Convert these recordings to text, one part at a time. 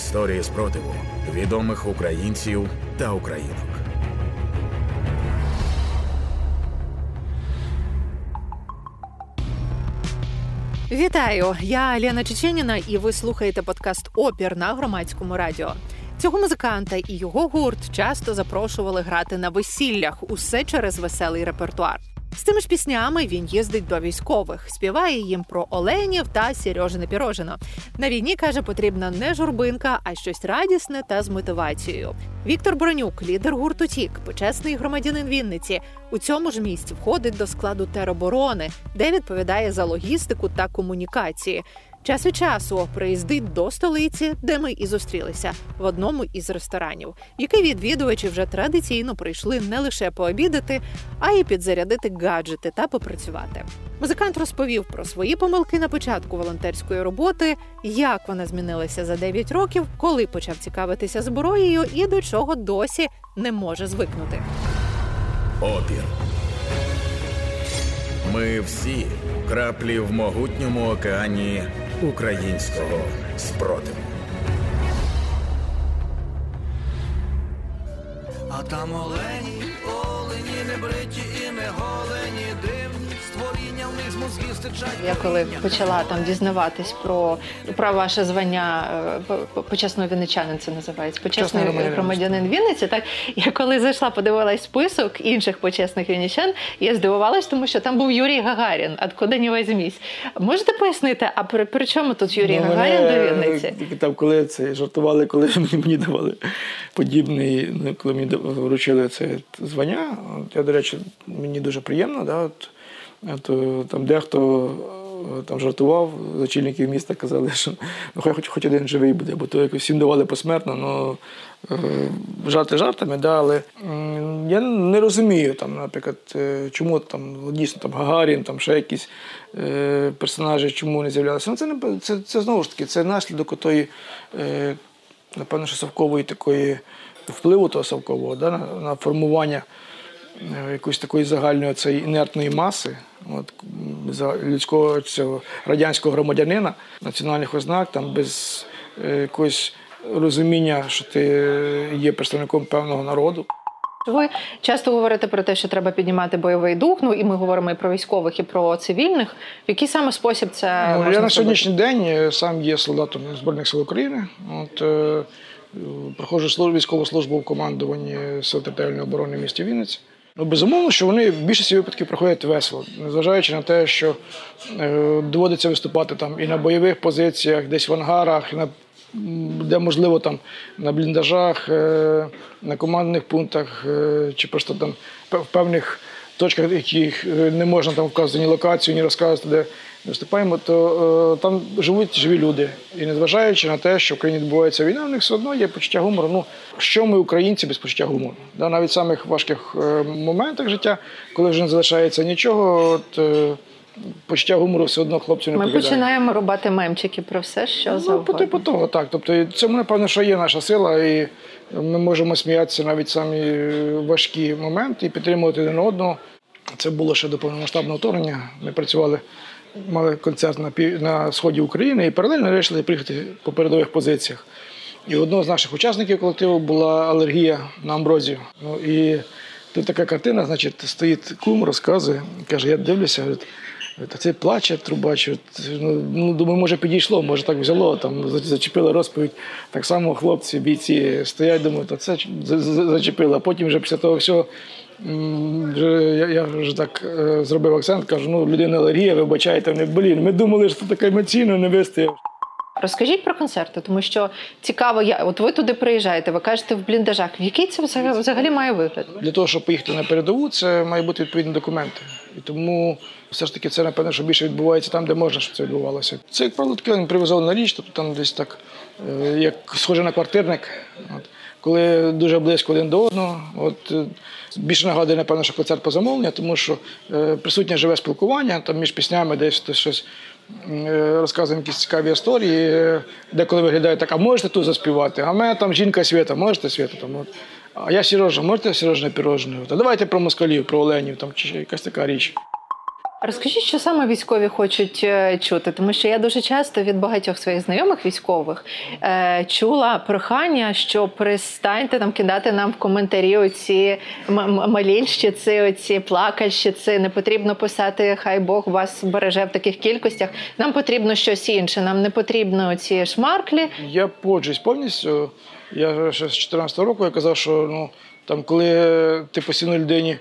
історії спротиву відомих українців та українок. Вітаю! Я Лена Чеченіна, і ви слухаєте подкаст Опір на громадському радіо. Цього музиканта і його гурт часто запрошували грати на весіллях усе через веселий репертуар. З цими ж піснями він їздить до військових, співає їм про оленів та Сережине пірожино. На війні каже, потрібна не журбинка, а щось радісне та з мотивацією. Віктор Бронюк, лідер гурту Тік, почесний громадянин Вінниці. У цьому ж місці входить до складу тероборони, де відповідає за логістику та комунікації. Час від часу приїздить до столиці, де ми і зустрілися в одному із ресторанів, який відвідувачі вже традиційно прийшли не лише пообідати, а й підзарядити гаджети та попрацювати. Музикант розповів про свої помилки на початку волонтерської роботи, як вона змінилася за 9 років, коли почав цікавитися зброєю і до чого досі не може звикнути. Опір. Ми всі краплі в могутньому океані українського спротиву. А там олені, олені, не бриті і не голені, дивні Я коли почала там дізнаватись про, про ваше звання е, по- по- почесного вінничанин, це називається почесний громадянин. громадянин Вінниці. Так я коли зайшла, подивилась список інших почесних вінничан, я здивувалась, тому що там був Юрій Гагарін. Откуда не возьмісь. Можете пояснити, а при, при чому тут Юрій Ну, Гагарін мене, до Вінниці? е, Там, коли це жартували, коли мені, мені давали подібний, ну, коли мені вручили це звання. Я, до речі, мені дуже приємно. Да, от, е, там дехто е, там жартував, з очільників міста казали, що ну, хай хоч, хоч один живий буде, бо то якось всім давали посмертно. Ну, е, жарти жартами, да, але я не розумію, там, наприклад, чому там дійсно там Гагарін, там ще якісь персонажі, чому не з'являлися. Ну, це, це, це знову ж таки це наслідок тої, е, напевно, що совкової такої впливу того совкового да, на, на формування якоїсь такої загальної цієї інертної маси, от, людського цього радянського громадянина, національних ознак, там без е, якогось розуміння, що ти є представником певного народу. Ви часто говорите про те, що треба піднімати бойовий дух. Ну і ми говоримо і про військових, і про цивільних. В який саме спосіб це Ну, можна я на сьогоднішній день е, сам є солдатом Збройних сил України. От, е, е, проходжу службу, військову службу в командуванні Сил територіальної оборони в місті Вінниці. Ну, безумовно, що вони в більшості випадків проходять весело, незважаючи на те, що е, доводиться виступати там і на бойових позиціях, десь в ангарах, на, де можливо там на бліндажах, е, на командних пунктах, е, чи просто там в певних точках, яких е, не можна там вказувати ні локацію, ні розказувати, де виступаємо, то е, там живуть живі люди. І незважаючи на те, що в країні відбувається війна, у них все одно є почуття гумору. Ну, що ми, українці, без почуття гумору? Да, навіть в самих важких е, моментах життя, коли вже не залишається нічого, от, е, почуття гумору все одно хлопцю не Ми покидає. починаємо рубати мемчики про все, що Ну, по типу того, так. Тобто, це напевно, що є наша сила, і ми можемо сміятися навіть самі важкі моменти і підтримувати один одного. Це було ще до повномасштабного вторгнення. Ми працювали, мали концерт на, пів... на сході України і паралельно вирішили приїхати по передових позиціях. І одного з наших учасників колективу була алергія на амброзію. Ну, і тут така картина, значить, стоїть кум, розказує, каже, я дивлюся, та це плаче трубач. Ну, ну, думаю, може підійшло, може так взяло, там за- зачепило розповідь. Так само хлопці, бійці стоять, думаю, та це за- за- зачепило. А потім вже після того всього я, я вже так е, зробив акцент, кажу, ну людина алергія, вибачайте, не блін. Ми думали, що так емоційно не вистояв. Розкажіть про концерти, тому що цікаво, я от ви туди приїжджаєте, ви кажете в бліндажах. В який це взагалі, взагалі має вигляд? Для того, щоб поїхати на передову, це має бути відповідні документи. І тому все ж таки це, напевно, що більше відбувається там, де можна, щоб це відбувалося. Це, як правило, таке привозована річ, тобто там десь так, е, як схоже на квартирник. От. Коли дуже близько один до одного, от е, більше нагадує, напевно, що концерт по замовленню, тому що е, присутнє живе спілкування, там між піснями десь щось е, розказуємо якісь цікаві історії, деколи виглядає так, а можете тут заспівати? А мене там жінка Свята, можете Свята? Там, от. А я Сережа, можете Сережне пірожне? Давайте про москалів, про оленів там, чи якась така річ. Розкажіть, що саме військові хочуть е, чути, тому що я дуже часто від багатьох своїх знайомих військових е, чула прохання, що перестаньте там кидати нам в коментарі оці малільщиці, оці плакальщиці. Не потрібно писати Хай Бог вас береже в таких кількостях. Нам потрібно щось інше. Нам не потрібно ці шмарклі. Я погоджуюсь повністю. Я ще з 14 року я казав, що ну, там, коли ти постійно людині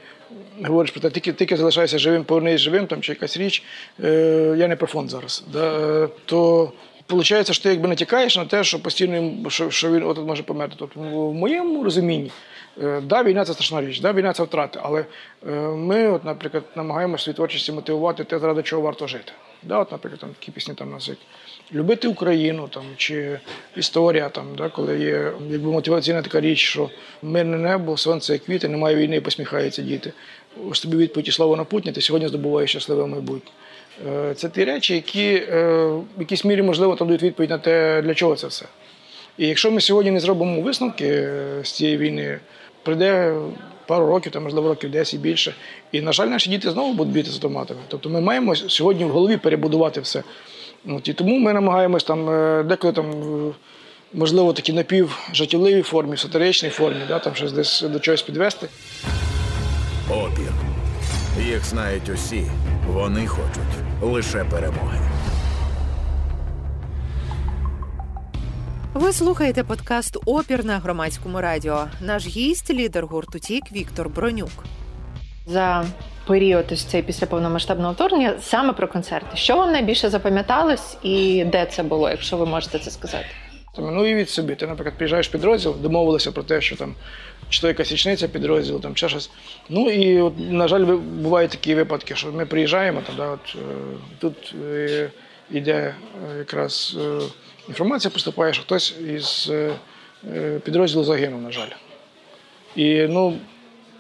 говориш про те, тільки, тільки залишайся живим, повернись живим, там, чи якась річ, е, я не про фонд зараз. Да, е, то виходить, що ти якби натякаєш на те, що постійно що, що він от може померти. Тобто, в моєму розумінні, е, да, війна це страшна річ, да, війна це втрати, але е, ми, от, наприклад, намагаємося в своїй творчості мотивувати те, заради чого варто жити. Да, от, наприклад, там такі пісні там як Любити Україну там, чи історія, там, да, коли є якби мотиваційна така річ, що мирне небо, сонце, квіти, немає війни, посміхаються діти. Ось тобі відповідь і слава на Путіна, ти сьогодні здобуваєш щасливе майбутнє. Е, Це ті речі, які е, в якійсь мірі, можливо, там дають відповідь на те, для чого це все. І якщо ми сьогодні не зробимо висновки е, з цієї війни, прийде пару років, там, можливо, років 10 і більше. І, на жаль, наші діти знову будуть бігти з автоматами. Тобто ми маємо сьогодні в голові перебудувати все. От, і тому ми намагаємось там деколи там. Можливо, такі напівжартівливій формі, сатиричній формі, да, там щось десь до чогось підвести. Опір. Їх знають усі. Вони хочуть лише перемоги. Ви слухаєте подкаст Опір на громадському радіо. Наш гість, лідер гурту Тік Віктор Бронюк. За період ось цей після повномасштабного вторгнення саме про концерти. Що вам найбільше запам'яталось і де це було, якщо ви можете це сказати? Там, ну від собі. Ти, наприклад, приїжджаєш підрозділ, домовилися про те, що там чи то якась річниця підрозділу, там ще щось. Ну і от, на жаль, бувають такі випадки, що ми приїжджаємо, там, да, от, е, тут йде е, якраз е, інформація, поступає, що хтось із підрозділу загинув, на жаль. І ну,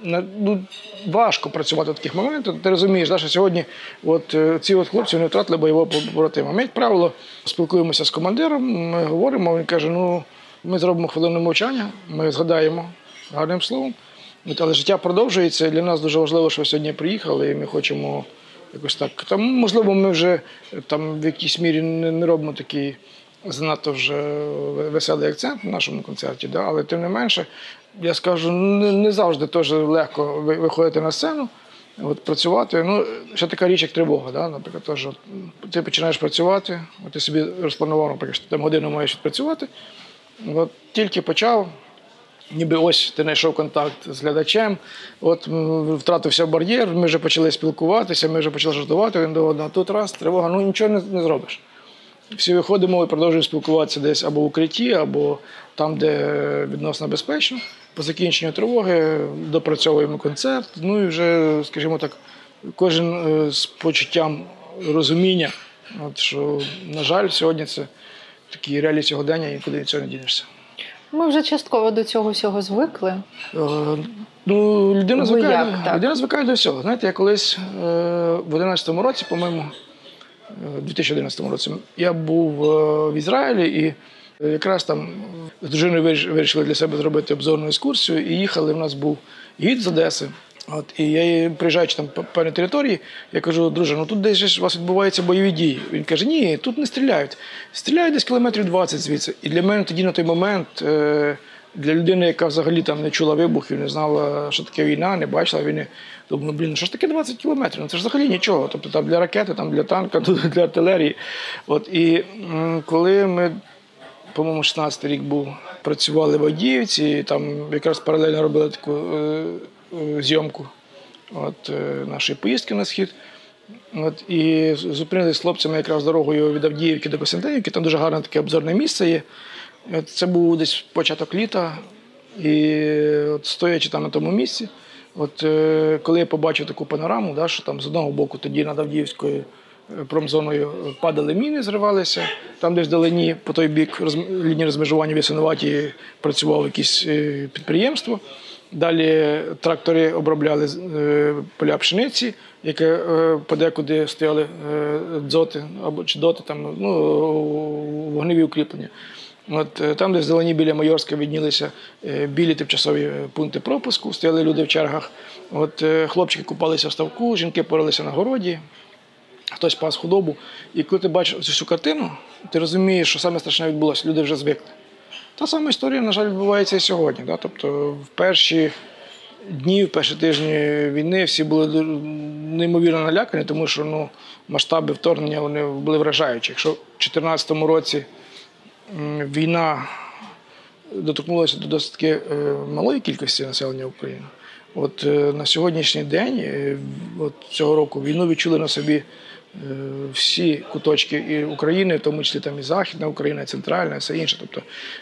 ну, важко працювати в таких моментах. Ти розумієш, да, що сьогодні от, е, ці от хлопці вони втратили бойового побратима. Ми, як правило, спілкуємося з командиром, ми говоримо, він каже, ну, ми зробимо хвилину мовчання, ми згадаємо гарним словом. Але життя продовжується. Для нас дуже важливо, що ви сьогодні приїхали, і ми хочемо якось так. Там, можливо, ми вже там в якійсь мірі не, не робимо такий занадто вже веселий акцент в нашому концерті, да? але тим не менше, я скажу, не, не завжди теж легко виходити на сцену. От працювати, ну ще така річ, як тривога. Да? Наприклад, теж, от, ти починаєш працювати, от ти собі розпланував, наприклад, що там годину маєш відпрацювати. От тільки почав, ніби ось ти знайшов контакт з глядачем, от втратився бар'єр, ми вже почали спілкуватися, ми вже почали жартувати один до одного. Тут раз, тривога, ну нічого не, не зробиш. Всі виходимо і продовжуємо спілкуватися десь або в укритті, або там, де відносно безпечно. По закінченню тривоги допрацьовуємо концерт. Ну і вже, скажімо так, кожен е, з почуттям розуміння, от, що, на жаль, сьогодні це такі реалії сьогодення, і нікуди від цього не дінешся. Ми вже частково до цього всього звикли. Е, Ну, людина звикає, як людина звикає до всього. Знаєте, я колись е, в 11-му році, по-моєму, е, 2011 році, я був е, в Ізраїлі і е, якраз там з дружиною вирішили для себе зробити обзорну екскурсію. І їхали. У нас був гід з Одеси. От, і я приїжджаючи там по певній території, я кажу, друже, ну тут десь у вас відбуваються бойові дії. Він каже, ні, тут не стріляють. Стріляють десь кілометрів 20 звідси. І для мене тоді на той момент, е, для людини, яка взагалі там не чула вибухів, не знала, що таке війна, не бачила війни. Думаю, блін, ну що ж таке 20 кілометрів? Ну це ж взагалі нічого. Тобто там для ракети, там для танка, для артилерії. От і коли ми по-моєму, 16-й рік був, працювали в Авдіївці, і там якраз паралельно робили таку е, е, зйомку от, е, нашої поїздки на схід. От, і зупинилися з хлопцями якраз дорогою від Авдіївки до Костянтинівки. Там дуже гарне таке обзорне місце є. Це був десь початок літа. І от, стоячи там на тому місці, от, е, коли я побачив таку панораму, да, що там з одного боку тоді над Авдіївською е, промзоною падали міни, зривалися. Там десь вдалині по той бік роз... лінії розмежування в Ясиноваті працювало якесь е, підприємство. Далі трактори обробляли поля пшениці, яке подекуди стояли дзоти або чи доти, там, ну, вогневі укріплення. От е, там, де в зелені біля Майорська віднілися е, білі тимчасові е, пункти пропуску, стояли люди в чергах. От хлопчики купалися в ставку, жінки поралися на городі. хтось пас худобу. І коли ти бачиш цю картину, ти розумієш, що саме страшне відбулося, люди вже звикли. Та сама історія, на жаль, відбувається і сьогодні. Да? Тобто, в перші дні, в перші тижні війни всі були неймовірно налякані, тому що ну, масштаби вторгнення вони були вражаючі. Якщо в 2014 році війна доторкнулася до досить е, малої кількості населення України. От е, на сьогоднішній день, е, от цього року, війну відчули на собі всі куточки і України, в тому числі там і Західна Україна, і Центральна, і все інше. Тобто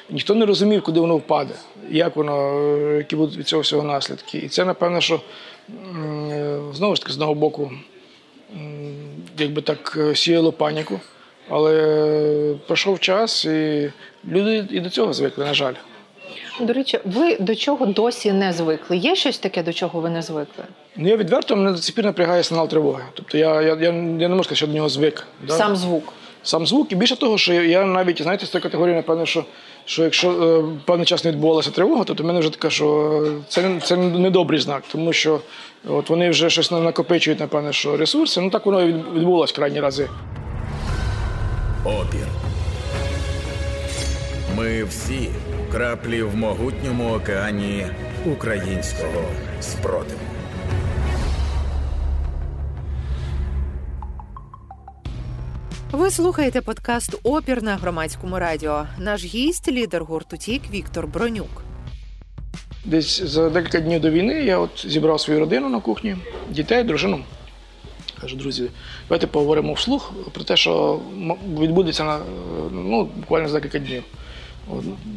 ніхто не розумів, куди воно впаде, як воно, які будуть від цього всього наслідки. І це, напевно, що знову ж таки, з одного боку, якби так сіяло паніку. Але пройшов час, і люди і до цього звикли, на жаль. До речі, ви до чого досі не звикли? Є щось таке, до чого ви не звикли? Ну, я відверто мене до цих пір напрягає сигнал тривоги. Тобто я, я, я, я не можу сказати, що до нього звик. Да? Сам звук. Сам звук. І більше того, що я, навіть, знаєте, з тієї категорії, напевно, що, що якщо е, певний час не відбувалася тривога, то в мене вже така, що це, це не добрий знак, тому що от вони вже щось на- накопичують, напевно, що ресурси. Ну так воно і від- відбулося крайні рази. Опір. Ми всі краплі в могутньому океані українського спротиву. Ви слухаєте подкаст Опір на громадському радіо. Наш гість, лідер гурту Тік Віктор Бронюк. Десь за декілька днів до війни я от зібрав свою родину на кухні, дітей, дружину. Кажу, друзі, давайте поговоримо вслух про те, що відбудеться на, ну, буквально за декілька днів.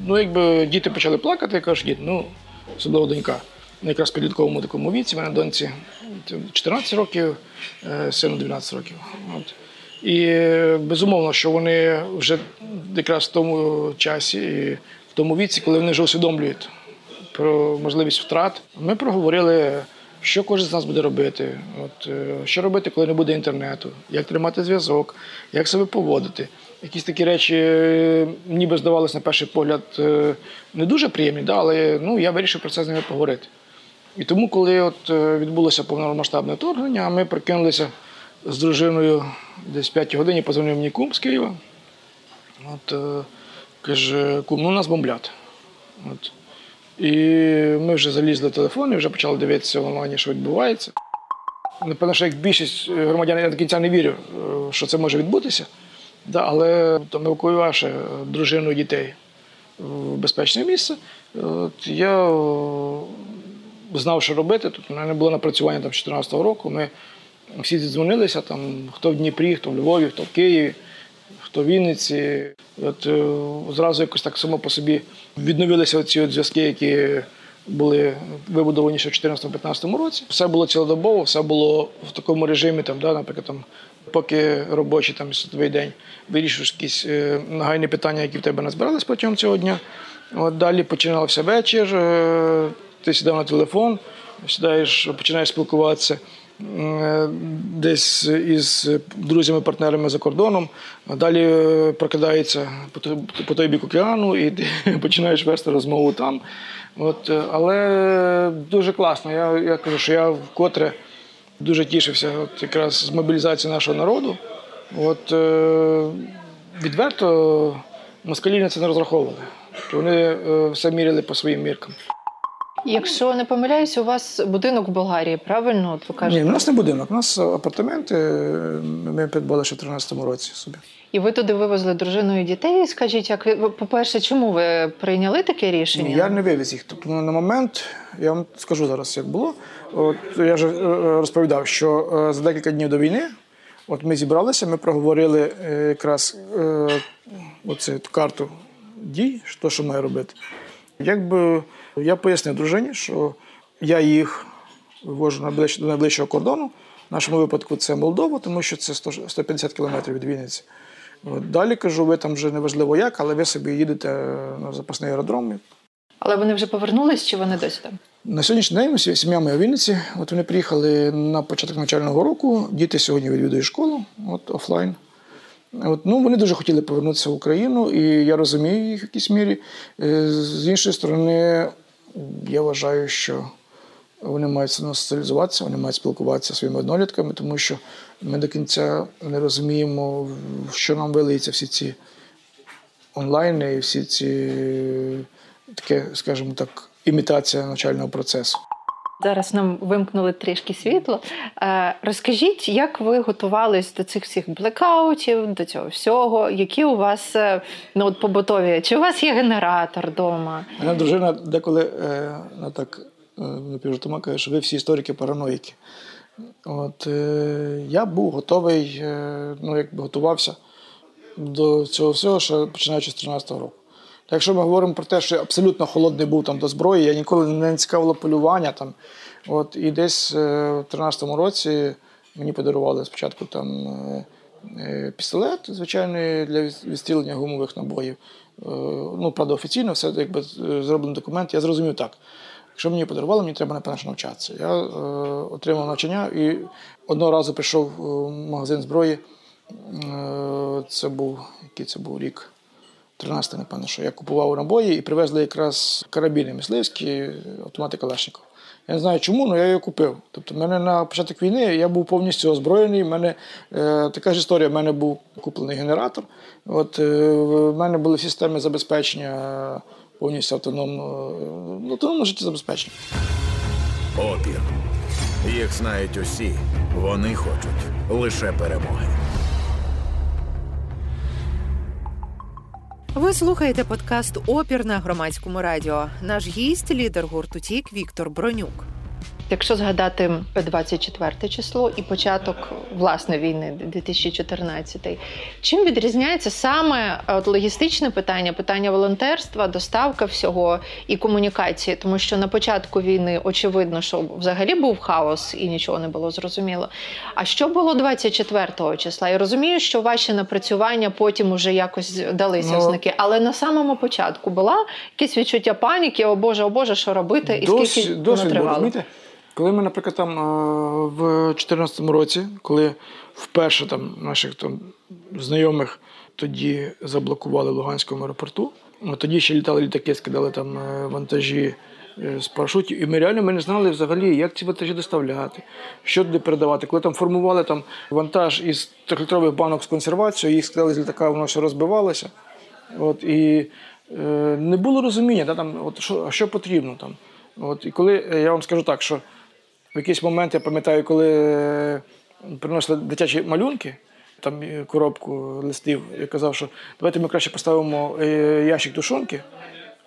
Ну, якби діти почали плакати, я кажу, дід, ну, особливо донька. Ну, якраз в підлітковому такому віці, в мене доньці 14 років, е, сину 12 років. От. І безумовно, що вони вже якраз в тому часі, і в тому віці, коли вони вже усвідомлюють про можливість втрат. Ми проговорили, що кожен з нас буде робити, от, е, що робити, коли не буде інтернету, як тримати зв'язок, як себе поводити. Якісь такі речі, е, ніби здавалося на перший погляд, е, не дуже приємні, да, але ну, я вирішив про це з ними поговорити. І тому, коли от відбулося повномасштабне вторгнення, ми прокинулися з дружиною десь в 5 годині, позвонив мені кум з Києва. От, каже, кум, ну нас бомблять. І ми вже залізли в телефон і вже почали дивитися в онлайні, що відбувається. Напевно, що як більшість громадян, я до кінця не вірю, е, що це може відбутися. Да, але там евакуювавши е, дружину і дітей в безпечне місце, от, я е, знав, що робити. Тут у мене було напрацювання там, з 2014 року. Ми всі дзвонилися, там, хто в Дніпрі, хто в Львові, хто в Києві, хто в Вінниці. От е, зразу якось так само по собі відновилися ці зв'язки, які були вибудовані ще в 2014-2015 році. Все було цілодобово, все було в такому режимі, там, да, наприклад, там, поки робочий там, світовий день вирішуєш якісь е, нагальні питання, які в тебе назбирались протягом цього дня. От далі починався вечір, е, ти сідав на телефон, сідаєш, починаєш спілкуватися десь із друзями, партнерами за кордоном. А далі е, прокидається по той, бік океану, і починаєш вести розмову там. От, е, але дуже класно. Я, я кажу, що я вкотре дуже тішився от якраз з мобілізації нашого народу. От, е, відверто москалі на це не розраховували. Вони все міряли по своїм міркам. Якщо не помиляюсь, у вас будинок в Болгарії, правильно? От ви кажете. Ні, у нас не будинок, у нас апартаменти. Ми придбали ще в 2013 році собі. І ви туди вивезли дружину і дітей. Скажіть, як по-перше, чому ви прийняли таке рішення? Ні, я не вивіз їх. Тобто на момент, я вам скажу зараз, як було. От я вже е, розповідав, що е, за декілька днів до війни, от ми зібралися, ми проговорили е, якраз е, оцю карту дій, що, що має робити. Якби я пояснив дружині, що я їх вивожу до найближчого кордону. В нашому випадку це Молдова, тому що це 150 кілометрів від Вінниці. Далі кажу, ви там вже неважливо як, але ви собі їдете на запасний аеродром. Але вони вже повернулись чи вони досі там? На сьогоднішній день сім'я моя в Вінниці. От вони приїхали на початок навчального року. Діти сьогодні відвідують школу, от офлайн. От, ну, вони дуже хотіли повернутися в Україну, і я розумію їх в якійсь мірі. Е, З іншої сторони, я вважаю, що вони мають все одно соціалізуватися, вони мають спілкуватися своїми однолітками, тому що ми до кінця не розуміємо, що нам вилиються всі ці онлайни і всі ці таке, скажімо так, імітація навчального процесу. Зараз нам вимкнули трішки світло. Е, Розкажіть, як ви готувались до цих всіх блекаутів, до цього всього? Які у вас е, ну, от побутові? Чи у вас є генератор вдома? Мене дружина деколи е, ну, так е, напівжартома каже, що ви всі історики параноїки. От, я був готовий, ну, якби готувався до цього всього, ще починаючи з 13-го року. Якщо ми говоримо про те, що я абсолютно холодний був там до зброї, я ніколи не цікавило полювання. Там, от, і десь е, в 13-му році мені подарували спочатку там, е, е, пістолет, звичайний для відстрілення гумових набоїв. Ну, правда, офіційно все якби зроблений документ. Я зрозумів так. Якщо мені подарували, мені треба напевно навчатися. Я е, отримав навчання і одного разу прийшов в магазин зброї. Е, це був який це був рік. 13 напевно, що я купував набої і привезли якраз карабіни мисливські, автомати Калашников. Я не знаю чому, але я його купив. Тобто, в мене на початок війни я був повністю озброєний. В мене е, така ж історія, в мене був куплений генератор. От, е, в мене були системи забезпечення повністю автономно, е, автономно життєзабезпечення. Опір. Їх знають усі. Вони хочуть лише перемоги. Ви слухаєте подкаст Опір на громадському радіо. Наш гість, лідер гурту Тік Віктор Бронюк. Якщо згадати 24 число і початок власне війни 2014, чим відрізняється саме от, логістичне питання, питання волонтерства, доставка всього і комунікації? Тому що на початку війни очевидно, що взагалі був хаос і нічого не було зрозуміло. А що було 24 числа? Я розумію, що ваші напрацювання потім уже якось далися Ну, ознаки, але на самому початку була якесь відчуття паніки, о Боже, о Боже, що робити, і Досі- скільки воно тривало? розумієте? Коли ми, наприклад, там е, в 2014 році, коли вперше там наших там знайомих тоді заблокували в Луганському аеропорту, ну, тоді ще літали літаки, скидали там е, вантажі е, з парашутів, і ми реально ми не знали взагалі, як ці вантажі доставляти, що туди передавати. Коли там формували там вантаж із трьохлітрових банок з консервацією, їх скидали з літака, воно все розбивалося. От, і е, не було розуміння, да, там, от, що, що потрібно там. От, і коли я вам скажу так, що в якийсь момент я пам'ятаю, коли е, приносили дитячі малюнки, там е, коробку листів, я казав, що давайте ми краще поставимо е, ящик тушонки,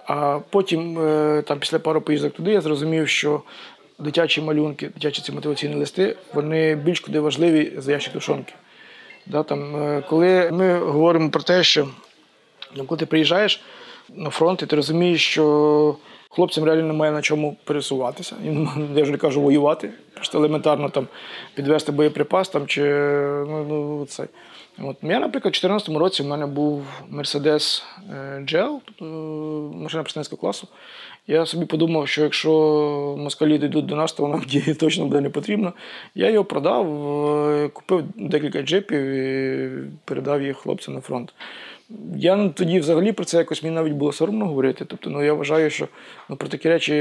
а потім, там, після пару поїздок туди, я зрозумів, що дитячі малюнки, дитячі ці мотиваційні листи, вони більш куди важливі за ящик тушонки. Да, там, коли ми говоримо про те, що Ну, коли ти приїжджаєш на фронт, і ти розумієш, що хлопцям реально немає на чому пересуватися. Я вже не кажу воювати, просто елементарно там підвести боєприпас там, чи ну, ну, це. От. Я, наприклад, у 2014 році в мене був Mercedes е, GL, тобто е, машина представницького класу. Я собі подумав, що якщо москалі дійдуть до нас, то вона мені точно буде не потрібна. Я його продав, е, купив декілька джипів і передав їх хлопцям на фронт. Я тоді взагалі про це якось мені навіть було соромно говорити. Тобто, ну я вважаю, що ну, про такі речі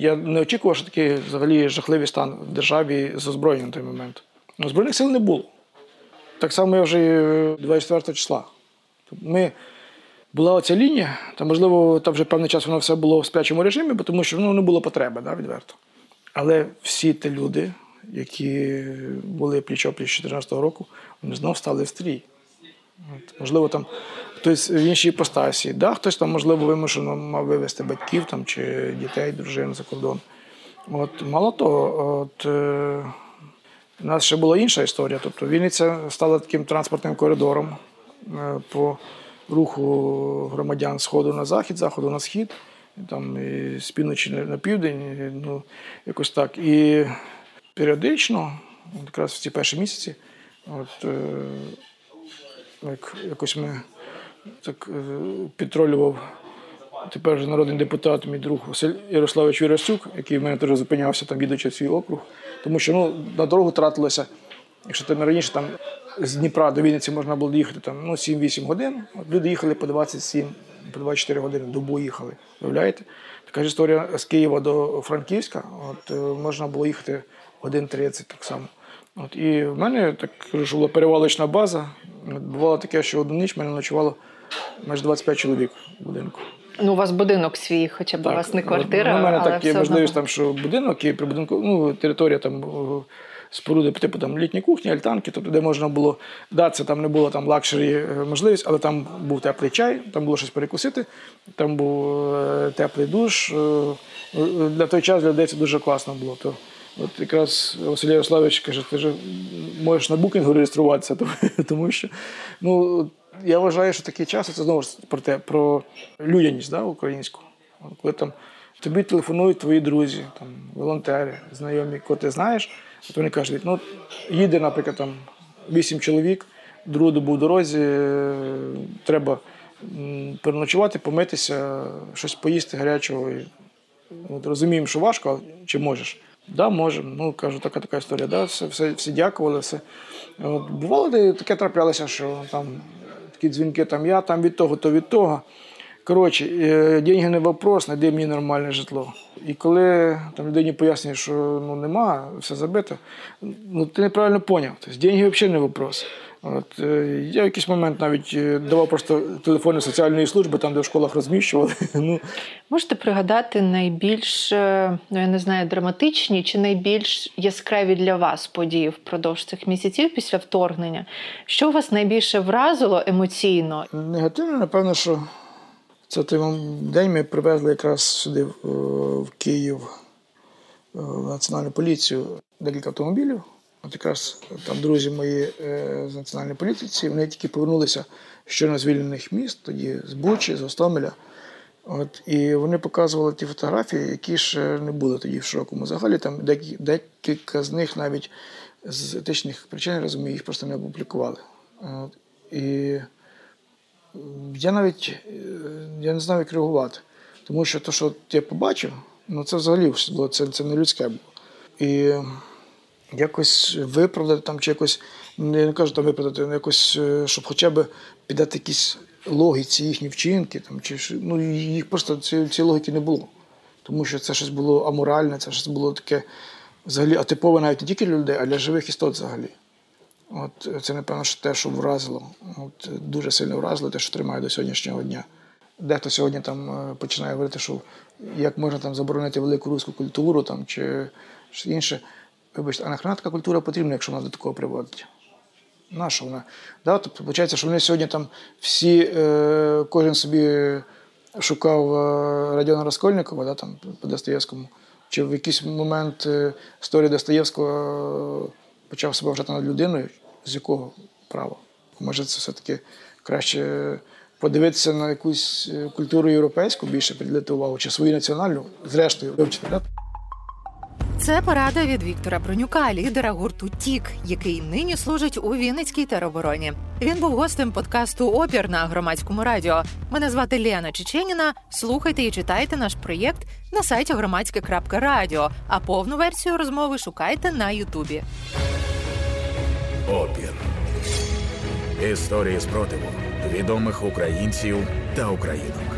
я не очікував, що такий взагалі жахливий стан в державі з озброєнням на той момент. Ну, Збройних сил не було. Так само я вже 24 числа. Тобто Ми була оця лінія, та можливо, там вже певний час воно все було в сплячому режимі, бо тому що ну, не було потреби, да, відверто. Але всі ті люди, які були пліч-опліч 2014 року, вони знов стали в стрій. От, можливо, там хтось в іншій іпостасі, да, хтось там, можливо, вимушено мав вивезти батьків там, чи дітей, дружин за кордон. От, мало того, от, е, у нас ще була інша історія. Тобто Вінниця стала таким транспортним коридором е, по руху громадян сходу на захід, заходу на схід, там і з півночі на південь, ну, якось так. І періодично, якраз в ці перші місяці, от, е, як, якось ми так е, підтролював тепер вже народний депутат, мій друг Василь Ярославович Вірасюк, який в мене теж зупинявся там, їдучи в свій округ. Тому що ну, на дорогу тратилося, якщо там раніше там з Дніпра до Вінниці можна було їхати там, ну, 7-8 годин, от люди їхали по 27 по 24 години добу їхали. Уявляєте? Така ж історія з Києва до Франківська. От е, можна було їхати 1.30 так само. От, і в мене так що була перевалочна база. Бувало таке, що одну ніч в мене ночувало майже 25 чоловік в будинку. Ну, у вас будинок свій, хоча б у вас не квартира. ну, У мене але так є можливість, там, що будинок і при будинку, ну, територія там о, споруди, типу там літні кухні, альтанки, тобто де можна було да, це там не було там luxury е, можливість, але там був теплий чай, там було щось перекусити, там був е, теплий душ. Е, е, Для той час для людей це дуже класно було. То От якраз Василь Ярославович каже, ти ж можеш на Booking у реєструватися, тому, що ну, я вважаю, що такі часи це знову ж про те, про людяність да, українську. Коли там тобі телефонують твої друзі, там, волонтери, знайомі, кого ти знаєш, от вони кажуть, ну їде, наприклад, там вісім чоловік, другу добу в дорозі, е, треба переночувати, помитися, щось поїсти гарячого. І, От, розуміємо, що важко, чи можеш? Да, можемо. Ну, кажу, така така історія. Да, все, все, всі дякували. Все. От, бувало, таке траплялося, що там такі дзвінки, там я, там від того, то від того. Коротше, е, деньги не вопрос, знайди мені нормальне житло. І коли там людині пояснюєш, що ну, нема, все забито, ну ти неправильно поняв. Тобто, деньги взагалі не вопрос. От, е, я в якийсь момент навіть е, давав просто телефони соціальної служби, там, де в школах розміщували. Ну, Можете пригадати найбільш, ну я не знаю, драматичні чи найбільш яскраві для вас події впродовж цих місяців після вторгнення? Що вас найбільше вразило емоційно? Негативно, напевно, що це той день ми привезли якраз сюди в, Київ е, в Національну поліцію декілька автомобілів. От якраз там друзі мої е, з Національної поліції, вони тільки повернулися з щойно звільнених міст, тоді з Бучі, з Гостомеля. От, і вони показували ті фотографії, які ще не були тоді в широкому загалі. Там декілька з них навіть з етичних причин, я розумію, їх просто не опублікували. От, і я навіть е, я не знав, як реагувати. Тому що те, що я побачив, ну це взагалі було, це, це не людське було. І якось виправдати там, чи якось, не, не кажу там виправдати, але якось, е, щоб хоча б піддати якісь логіці їхні вчинки, там, чи, ну, їх просто цієї логіки не було. Тому що це щось було аморальне, це щось було таке взагалі атипове навіть не тільки для людей, а для живих істот взагалі. От е, це, напевно, те, що вразило. От, е, дуже сильно вразило, те, що тримає до сьогоднішнього дня. Дехто сьогодні там е, починає говорити, що як можна там заборонити велику руську культуру там, чи щось інше. Вибачте, а нахрена культура потрібна, якщо вона до такого приводить? Наша вона? Да? Тобто, виходить, що вони сьогодні там всі, е, кожен собі шукав Радіона Раскольникова, да, там, по Достоєвському, чи в якийсь момент історії Достоєвського почав себе вважати над людиною, з якого права? Може, це все-таки краще подивитися на якусь е, культуру європейську, більше приділити увагу, чи свою національну, зрештою, вивчити. Це порада від Віктора Бронюка, лідера гурту Тік, який нині служить у Вінницькій теробороні. Він був гостем подкасту Опір на громадському радіо. Мене звати Лена Чеченіна. Слухайте і читайте наш проєкт на сайті громадське.радіо, а повну версію розмови шукайте на Ютубі. Опір. Історії спротиву відомих українців та українок.